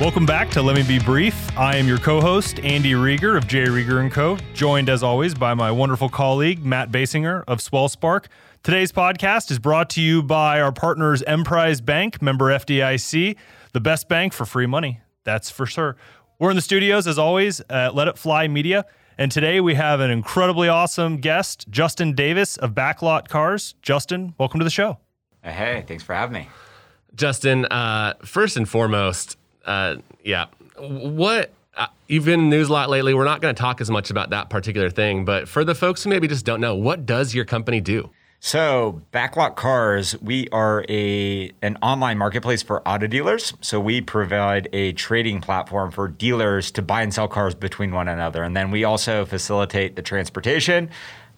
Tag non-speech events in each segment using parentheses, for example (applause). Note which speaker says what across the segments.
Speaker 1: Welcome back to Let Me Be Brief. I am your co-host Andy Rieger of J Rieger & Co. Joined as always by my wonderful colleague Matt Basinger of Swell Spark. Today's podcast is brought to you by our partners Emprise Bank, member FDIC, the best bank for free money. That's for sure. We're in the studios as always at Let It Fly Media, and today we have an incredibly awesome guest, Justin Davis of Backlot Cars. Justin, welcome to the show.
Speaker 2: Hey, thanks for having me.
Speaker 3: Justin, uh, first and foremost, uh, yeah. What uh, you've been in the news a lot lately. We're not going to talk as much about that particular thing, but for the folks who maybe just don't know, what does your company do?
Speaker 2: So, Backlot Cars, we are a an online marketplace for auto dealers. So we provide a trading platform for dealers to buy and sell cars between one another, and then we also facilitate the transportation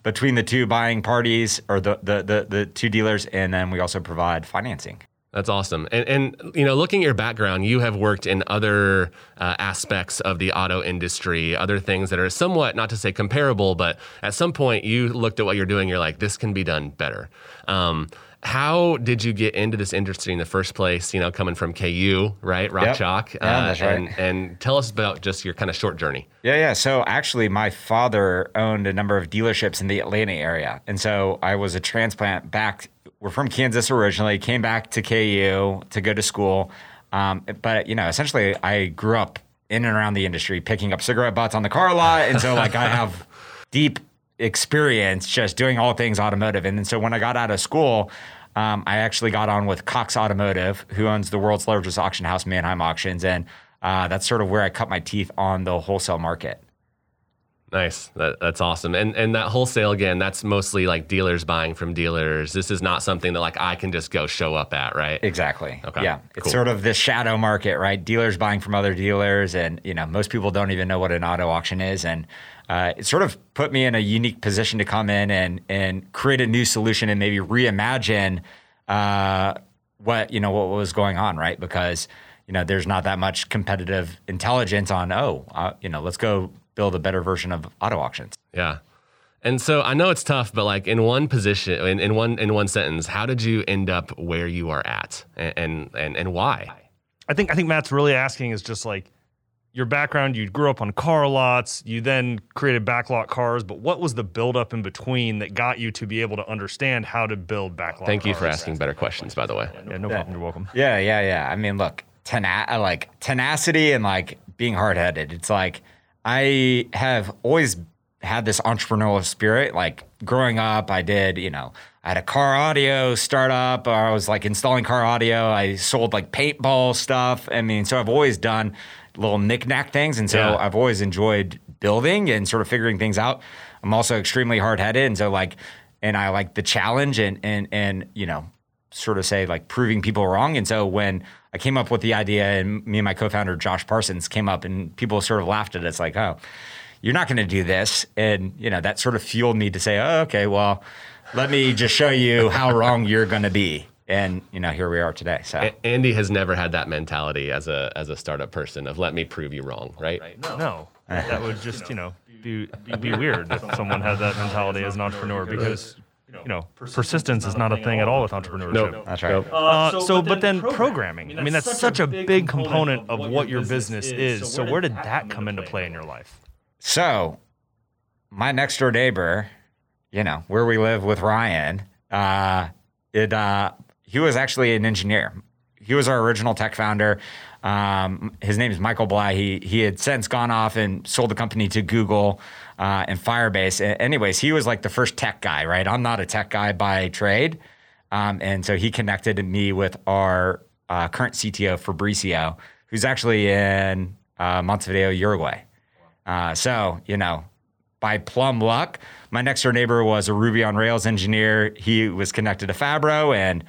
Speaker 2: between the two buying parties or the the the, the two dealers, and then we also provide financing.
Speaker 3: That's awesome. And, and you know, looking at your background, you have worked in other uh, aspects of the auto industry, other things that are somewhat, not to say comparable, but at some point you looked at what you're doing, you're like, this can be done better. Um, how did you get into this industry in the first place? You know, coming from KU, right? Rock
Speaker 2: Yep.
Speaker 3: Chalk.
Speaker 2: Yeah, that's right.
Speaker 3: And, and tell us about just your kind of short journey.
Speaker 2: Yeah, yeah. So actually, my father owned a number of dealerships in the Atlanta area. And so I was a transplant back. We're from Kansas originally, came back to KU to go to school. Um, but, you know, essentially, I grew up in and around the industry, picking up cigarette butts on the car a lot. And so, like, I have (laughs) deep experience just doing all things automotive. And then so when I got out of school, um, I actually got on with Cox Automotive, who owns the world's largest auction house, Manheim Auctions. And uh, that's sort of where I cut my teeth on the wholesale market.
Speaker 3: Nice. That, that's awesome. And and that wholesale again, that's mostly like dealers buying from dealers. This is not something that like I can just go show up at, right?
Speaker 2: Exactly.
Speaker 3: Okay,
Speaker 2: Yeah. It's sort of this shadow market, right? Dealers buying from other dealers. And, you know, most people don't even know what an auto auction is. And uh, it sort of put me in a unique position to come in and, and create a new solution and maybe reimagine uh, what, you know, what was going on, right? Because, you know, there's not that much competitive intelligence on, oh, uh, you know, let's go build a better version of auto auctions.
Speaker 3: Yeah. And so I know it's tough, but like in one position, in, in one in one sentence, how did you end up where you are at, and and and, and why?
Speaker 1: I think I think Matt's really asking is just like your background. You grew up on car lots. You then created backlot cars. But what was the buildup in between that got you to be able to understand how to build backlot?
Speaker 3: Thank you for asking better questions, by the way.
Speaker 1: Yeah, no problem. You're welcome.
Speaker 2: Yeah, yeah, yeah. I mean, look, tena- like tenacity and like being hard headed. It's like I have always had this entrepreneurial spirit. Like growing up, I did, you know, I had a car audio startup, or I was like installing car audio. I sold like paintball stuff. I mean, so I've always done little knick-knack things. And so
Speaker 3: Yeah.
Speaker 2: I've always enjoyed building and sort of figuring things out. I'm also extremely hard headed. And so like, and I like the challenge and, and, and, you know, sort of say like proving people wrong. And so when I came up with the idea, and me and my co-founder Josh Parsons came up, and people sort of laughed at it. It's like, oh, you're not going to do this, and you know that sort of fueled me to say, oh, okay, well, let me just show you how wrong you're going to be. And you know, here we are today. So
Speaker 3: A- Andy has never had that mentality as a as a startup person of let me prove you wrong, right?
Speaker 1: No, that would just you know be be, be weird if someone had that mentality as an entrepreneur because you know persistence is not a thing at all with entrepreneurship.
Speaker 3: Nope.
Speaker 2: that's right.
Speaker 1: Uh, so, but then programming. I mean, that's such a big component of what your business is. So, where did that come into play in your life?
Speaker 2: So, my next door neighbor, you know, where we live with Ryan, uh, it uh, he was actually an engineer. He was our original tech founder. Um, his name is Michael Bly. He he had since gone off and sold the company to Google uh, and Firebase. Anyways, he was like the first tech guy, right? I'm not a tech guy by trade, um, and so he connected me with our uh, current CTO Fabricio, who's actually in uh, Montevideo, Uruguay. Uh, so, you know, by plum luck, my next door neighbor was a Ruby on Rails engineer. He was connected to Fabro, and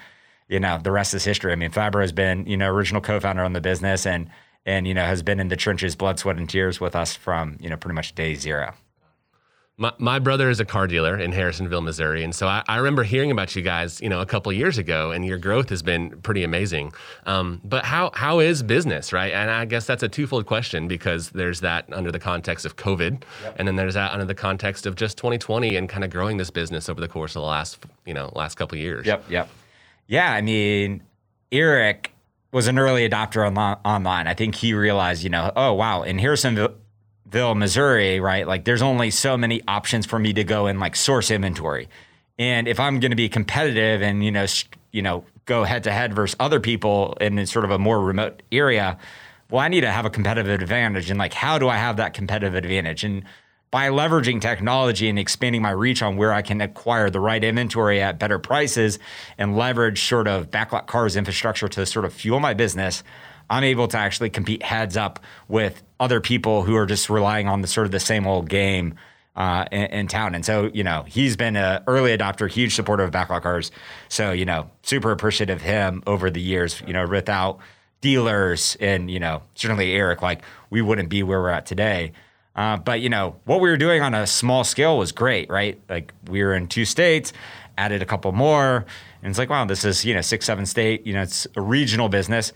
Speaker 2: you know, the rest is history. I mean, Fabro has been, you know, original co-founder on the business, and and you know, has been in the trenches, blood, sweat, and tears with us from you know pretty much day zero.
Speaker 3: My, my brother is a car dealer in Harrisonville, Missouri, and so I, I remember hearing about you guys, you know, a couple of years ago, and your growth has been pretty amazing. Um, but how how is business, right? And I guess that's a twofold question because there's that under the context of COVID, and then there's that under the context of just 2020 and kind of growing this business over the course of the last, you know, last couple of years.
Speaker 2: Yep, yep. Yeah, I mean, Eric was an early adopter on, online. I think he realized, you know, oh wow, in Harrisonville, Missouri, right? Like there's only so many options for me to go and like source inventory. And if I'm going to be competitive and you know, you know, go head to head versus other people in sort of a more remote area, well, I need to have a competitive advantage. And like, how do I have that competitive advantage? And by leveraging technology and expanding my reach on where I can acquire the right inventory at better prices and leverage sort of backlot cars infrastructure to sort of fuel my business, I'm able to actually compete heads up with other people who are just relying on the sort of the same old game uh, in, in, town. And so, you know, he's been an early adopter, huge supporter of backlot cars. So, you know, super appreciative of him over the years, you know, without dealers and, you know, certainly Eric, like we wouldn't be where we're at today. Uh, but, you know, what we were doing on a small scale was great, right? Like we were in two states, added a couple more. And it's like, wow, this is, you know, six, seven state, you know, it's a regional business.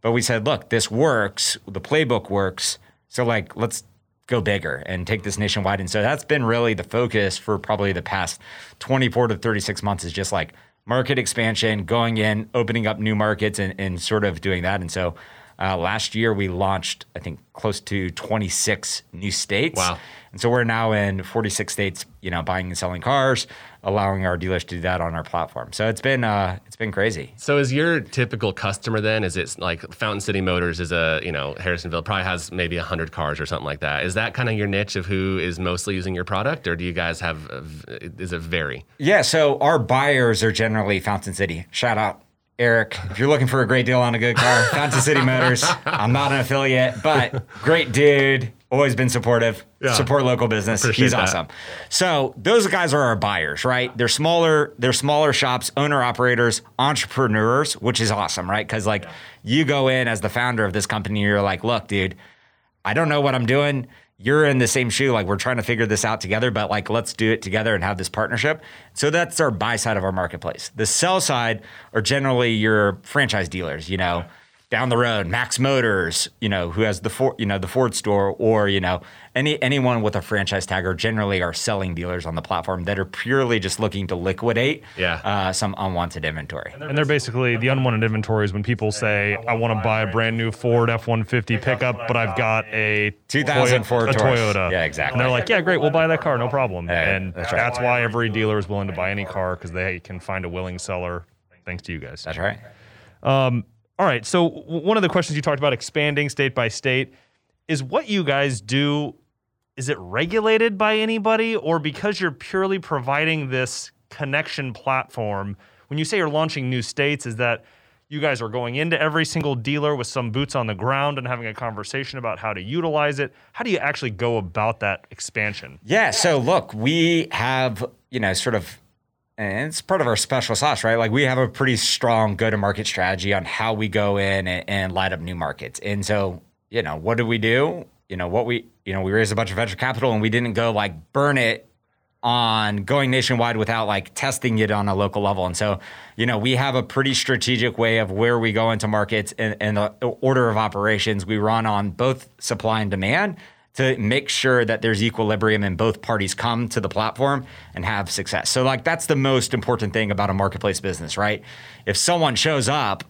Speaker 2: But we said, look, this works. The playbook works. So, like, let's go bigger and take this nationwide. And so that's been really the focus for probably the past 24 to 36 months is just like market expansion, going in, opening up new markets and, and sort of doing that. And so uh, last year we launched, I think, close to 26 new states.
Speaker 3: Wow.
Speaker 2: And so we're now in 46 states, you know, buying and selling cars, allowing our dealers to do that on our platform. So it's been uh, it's been crazy.
Speaker 3: So is your typical customer then? Is it like Fountain City Motors is a you know Harrisonville probably has maybe hundred cars or something like that? Is that kind of your niche of who is mostly using your product, or do you guys have is it vary?
Speaker 2: Yeah. So our buyers are generally Fountain City. Shout out Eric, if you're looking for a great deal on a good car, Fountain City Motors. (laughs) I'm not an affiliate, but great dude. Always been supportive. Yeah. Support local business. Appreciate He's that. awesome. So those guys are our buyers, right? They're smaller. They're smaller shops, owner operators, entrepreneurs, which is awesome, right? Because like yeah. you go in as the founder of this company, you're like, look, dude, I don't know what I'm doing you're in the same shoe. Like we're trying to figure this out together, but like let's do it together and have this partnership. So that's our buy side of our marketplace. The sell side are generally your franchise dealers, you know, down the road, Max Motors, you know, who has the Ford, you know, the Ford store, or you know, any anyone with a franchise tag, or generally are selling dealers on the platform that are purely just looking to liquidate
Speaker 3: yeah.
Speaker 2: uh, some unwanted inventory.
Speaker 1: And they're basically the unwanted inventories when people say, "I want to buy a brand new Ford F one fifty pickup, but I've got a
Speaker 2: 2004
Speaker 1: a Toyota."
Speaker 2: Yeah, exactly.
Speaker 1: And they're like, "Yeah, great, we'll buy that car, no problem."
Speaker 2: Yeah,
Speaker 1: and that's,
Speaker 2: right.
Speaker 1: that's why every dealer is willing to buy any car because they can find a willing seller, thanks to you guys.
Speaker 2: That's right.
Speaker 1: Um, all right. So one of the questions you talked about expanding state by state is what you guys do. Is it regulated by anybody, or because you're purely providing this connection platform? When you say you're launching new states, is that you guys are going into every single dealer with some boots on the ground and having a conversation about how to utilize it? How do you actually go about that expansion?
Speaker 2: Yeah. So look, we have you know sort of and it's part of our special sauce, right? Like we have a pretty strong go to market strategy on how we go in and, and, light up new markets. And so, you know, what do we do? You know, what we, you know, we raised a bunch of venture capital and we didn't go like burn it on going nationwide without like testing it on a local level. And so, you know, we have a pretty strategic way of where we go into markets and, and the order of operations we run on both supply and demand to make sure that there's equilibrium and both parties come to the platform and have success. So like that's the most important thing about a marketplace business, right? If someone shows up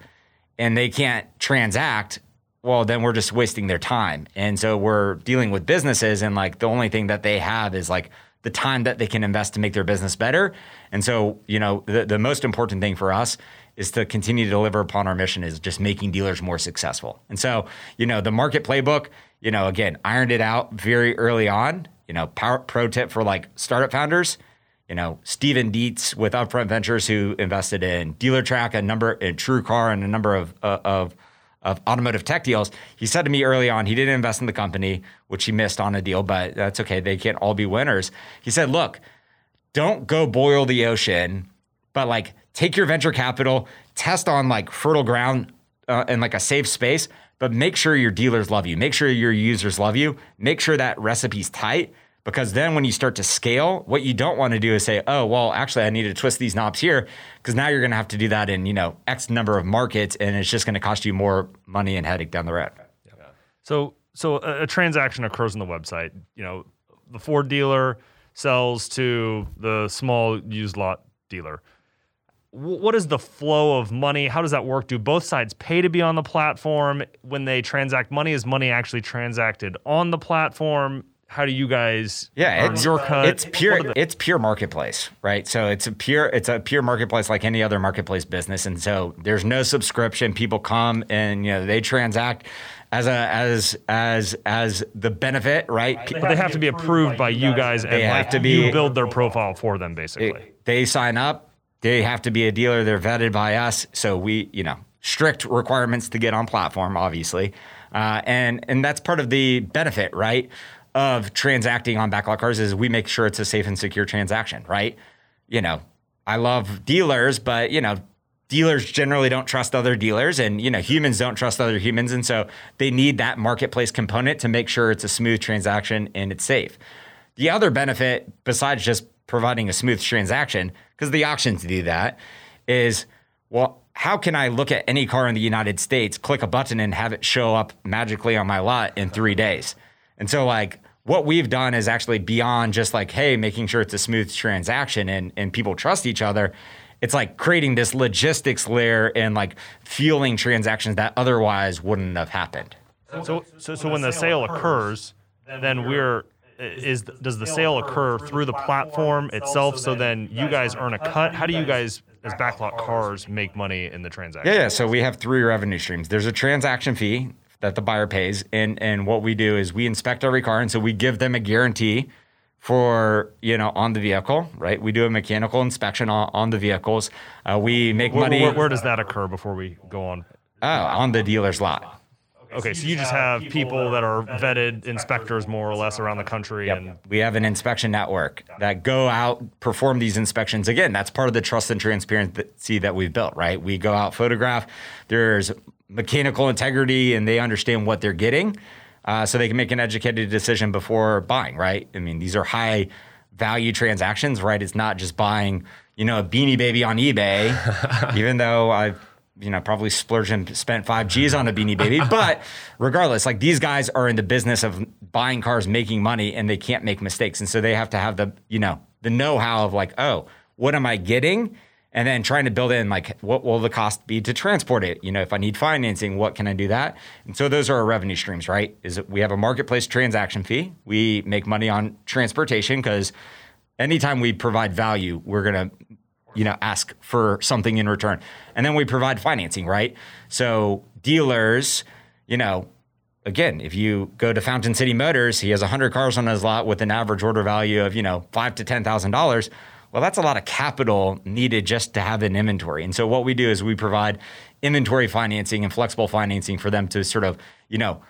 Speaker 2: and they can't transact, well then we're just wasting their time. And so we're dealing with businesses and like the only thing that they have is like the time that they can invest to make their business better. And so, you know, the, the most important thing for us is to continue to deliver upon our mission is just making dealers more successful. And so, you know, the market playbook, you know, again, ironed it out very early on. You know, power, pro tip for like startup founders. You know, Steven Dietz with Upfront Ventures, who invested in Dealer Track, a number in True Car, and a number of uh, of of automotive tech deals. He said to me early on, he didn't invest in the company, which he missed on a deal, but that's okay. They can't all be winners. He said, look, don't go boil the ocean, but like take your venture capital, test on like fertile ground uh, in like a safe space, but make sure your dealers love you. Make sure your users love you. Make sure that recipe's tight because then when you start to scale, what you don't want to do is say, "Oh, well, actually I need to twist these knobs here," because now you're going to have to do that in, you know, X number of markets and it's just going to cost you more money and headache down the road.
Speaker 1: So so a, a transaction occurs on the website, you know, the Ford dealer sells to the small used lot dealer what is the flow of money? How does that work? Do both sides pay to be on the platform? When they transact money, is money actually transacted on the platform? How do you guys
Speaker 2: Yeah,
Speaker 1: earn
Speaker 2: it's
Speaker 1: your cut?
Speaker 2: It's pure.
Speaker 1: the-
Speaker 2: it's pure marketplace, right? So it's a pure. It's a pure marketplace like any other marketplace business, and so there's no subscription. People come and you know they transact as a as as as the benefit, right?
Speaker 1: but they have to be approved by you guys, and
Speaker 2: They have
Speaker 1: like,
Speaker 2: to be-
Speaker 1: you build their profile for them, basically.
Speaker 2: It- they sign up. They have to be a dealer. They're vetted by us. So we, you know, strict requirements to get on platform, obviously, uh, and and that's part of the benefit, right, of transacting on backlot cars is we make sure it's a safe and secure transaction, right? You know, I love dealers, but you know. Dealers generally don't trust other dealers, and you know humans don't trust other humans, and so they need that marketplace component to make sure it's a smooth transaction and it's safe. The other benefit, besides just providing a smooth transaction, because the auctions do that, is well, how can I look at any car in the United States, click a button, and have it show up magically on my lot in three days? And so, like, what we've done is actually beyond just like, hey, making sure it's a smooth transaction and, and people trust each other. It's like creating this logistics layer and like fueling transactions that otherwise wouldn't have happened.
Speaker 1: So, so, so when the sale occurs, then we're is does the sale occur through the platform itself? So then you guys earn a cut. How do you guys, as backlot cars, make money in the transaction?
Speaker 2: Yeah, yeah. So we have three revenue streams. There's a transaction fee that the buyer pays, and and what we do is we inspect every car, and so we give them a guarantee for you know on the vehicle, right? We do a mechanical inspection on, on the vehicles. Uh, we make
Speaker 1: Where,
Speaker 2: money
Speaker 1: where, where does that occur before we go on?
Speaker 2: oh, on the dealer's lot.
Speaker 1: Okay, so you just have people that are vetted inspectors more or less around the country, and
Speaker 2: We have an inspection network that go out, perform these inspections. Again, that's part of the trust and transparency that we've built, right? We go out, photograph. There's mechanical integrity, and they understand what they're getting, uh, so they can make an educated decision before buying, right? I mean, these are high value transactions, right? It's not just buying, you know, a beanie baby on eBay, (laughs) even though I've you know, probably splurged and spent five G's on a beanie baby. (laughs) But regardless, like these guys are in the business of buying cars, making money, and they can't make mistakes. And so they have to have the, you know, the know-how of like, oh, what am I getting? And then trying to build in like, what will the cost be to transport it? You know, if I need financing, what can I do that? And so those are our revenue streams, right? Is that we have a marketplace transaction fee. We make money on transportation because anytime we provide value, we're gonna you know ask for something in return. And then we provide financing right? So dealers you know again if you go to fountain city motors he has 100 cars on his lot with an average order value of you know five to ten thousand dollars. Well that's a lot of capital needed just to have an inventory. And so what we do is we provide inventory financing and flexible financing for them to sort of you know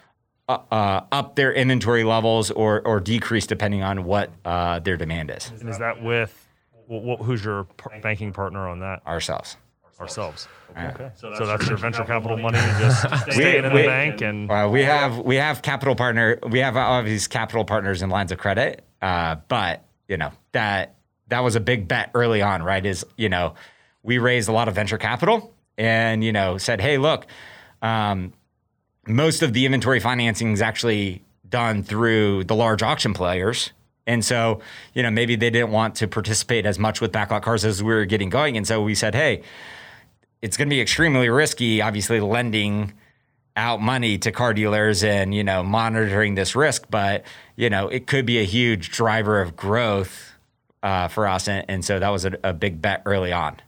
Speaker 2: uh, uh, up their inventory levels or or decrease depending on what uh, their demand is.
Speaker 1: And is that with wh- wh- who's your par- banking partner on that?
Speaker 2: ourselves
Speaker 1: Ourselves. Okay, so that's, your venture capital money just (laughs) staying in
Speaker 2: we-
Speaker 1: the bank, and
Speaker 2: Well, we have we have capital partner we have all of these capital partners and lines of credit, uh, but you know that that was a big bet early on, right? Is you know we raised a lot of venture capital and you know said, hey, look, um, most of the inventory financing is actually done through the large auction players. And so, you know, maybe they didn't want to participate as much with backlot cars as we were getting going. And so we said, hey, it's going to be extremely risky, obviously, lending out money to car dealers and, you know, monitoring this risk. But, you know, it could be a huge driver of growth uh, for us. And, and so that was a, a big bet early on.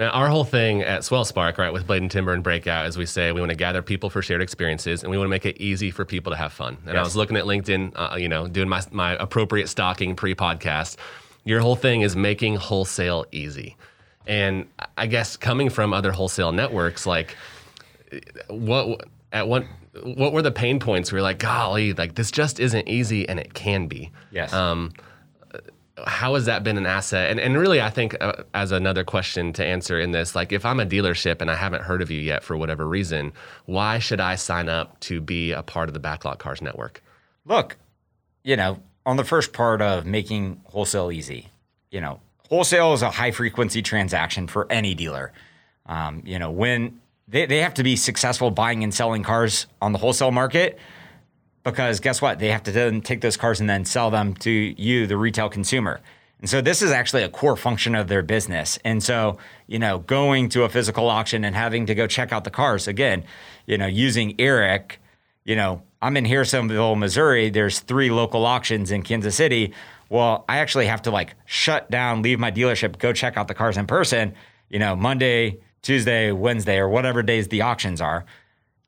Speaker 3: Man, our whole thing at Swell Spark, right, with Blade and Timber and Breakout, as we say, we want to gather people for shared experiences, and we want to make it easy for people to have fun. And I was looking at LinkedIn, uh, you know, doing my my appropriate stalking pre-podcast. Your whole thing is making wholesale easy, and I guess coming from other wholesale networks, like what at what what were the pain points where you're like, golly, like this just isn't easy, and it can be.
Speaker 2: Yes.
Speaker 3: Um, how has that been an asset? And, and really, I think uh, as another question to answer in this, like if I'm a dealership and I haven't heard of you yet for whatever reason, why should I sign up to be a part of the Backlot Cars network?
Speaker 2: look, you know, on the first part of making wholesale easy, you know, wholesale is a high frequency transaction for any dealer. Um, you know, when they, they have to be successful buying and selling cars on the wholesale market because guess what? They have to then take those cars and then sell them to you, the retail consumer. And so this is actually a core function of their business. And so, you know, going to a physical auction and having to go check out the cars again, you know, using Eric, you know, I'm in Harrisonville, Missouri. There's three local auctions in Kansas City. Well, I actually have to like shut down, leave my dealership, go check out the cars in person, you know, Monday, Tuesday, Wednesday, or whatever days the auctions are.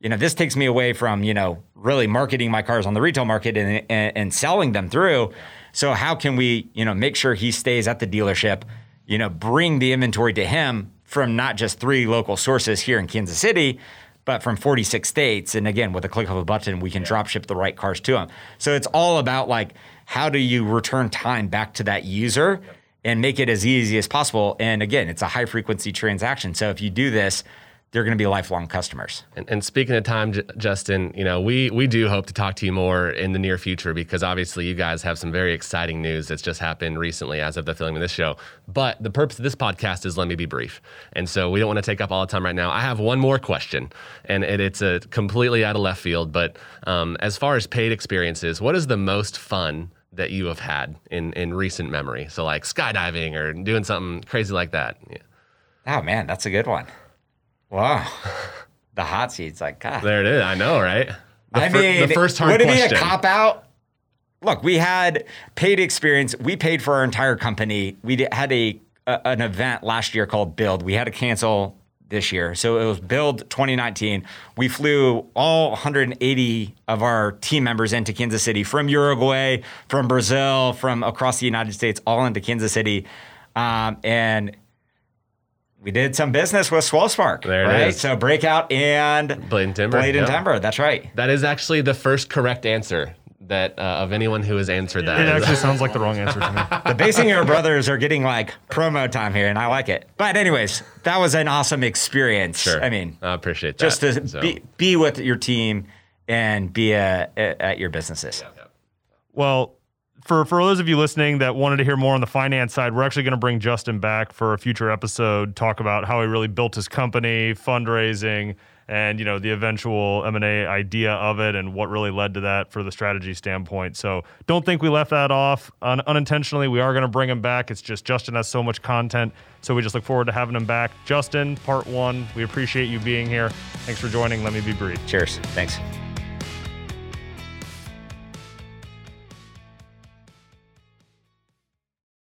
Speaker 2: You know, this takes me away from, you know, really marketing my cars on the retail market and, and, and selling them through. So how can we, you know, make sure he stays at the dealership, you know, bring the inventory to him from not just three local sources here in Kansas City, but from 46 states. And again, with a click of a button, we can drop ship the right cars to him. So it's all about like, how do you return time back to that user and make it as easy as possible? And again, it's a high frequency transaction. So if you do this, they're going to be lifelong customers.
Speaker 3: And, and speaking of time, J- Justin, you know, we we do hope to talk to you more in the near future because obviously you guys have some very exciting news that's just happened recently as of the filming of this show. But the purpose of this podcast is let me be brief, and so we don't want to take up all the time right now. I have one more question, and it, it's a completely out of left field. But um, as far as paid experiences, what is the most fun? That you have had in, in recent memory. So, like skydiving or doing something crazy like that. Yeah.
Speaker 2: Oh, man, that's a good one. Wow. (laughs) The hot seat's like, God.
Speaker 3: There it is. I know, right? The
Speaker 2: I
Speaker 3: fir-
Speaker 2: mean,
Speaker 3: the first hard
Speaker 2: would it
Speaker 3: question.
Speaker 2: be a cop out? Look, we had paid experience. We paid for our entire company. We had a, a an event last year called Build. We had to cancel this year, so it was Build 2019. We flew all 180 of our team members into Kansas City from Uruguay, from Brazil, from across the United States, all into Kansas City, um, and we did some business with Swell Spark.
Speaker 3: There it
Speaker 2: right?
Speaker 3: is.
Speaker 2: So Breakout and
Speaker 3: Blade and Timber,
Speaker 2: Blade and
Speaker 3: yeah.
Speaker 2: Timber. That's right.
Speaker 3: That is actually the first correct answer that uh, of anyone who has answered that.
Speaker 1: It actually sounds like the wrong answer to me. (laughs)
Speaker 2: The Basinger brothers are getting like promo time here, and I like it. But anyways, that was an awesome experience.
Speaker 3: Sure.
Speaker 2: I mean,
Speaker 3: I appreciate that.
Speaker 2: just to
Speaker 3: So,
Speaker 2: be be with your team and be uh, at your businesses.
Speaker 1: Well, for for those of you listening that wanted to hear more on the finance side, we're actually going to bring Justin back for a future episode. Talk about how he really built his company, fundraising, and you know the eventual M and A idea of it, and what really led to that for the strategy standpoint. So don't think we left that off un- unintentionally. We are going to bring him back. It's just Justin has so much content, so we just look forward to having him back. Justin, part one. We appreciate you being here. Thanks for joining. Let me be brief.
Speaker 2: Cheers. Thanks.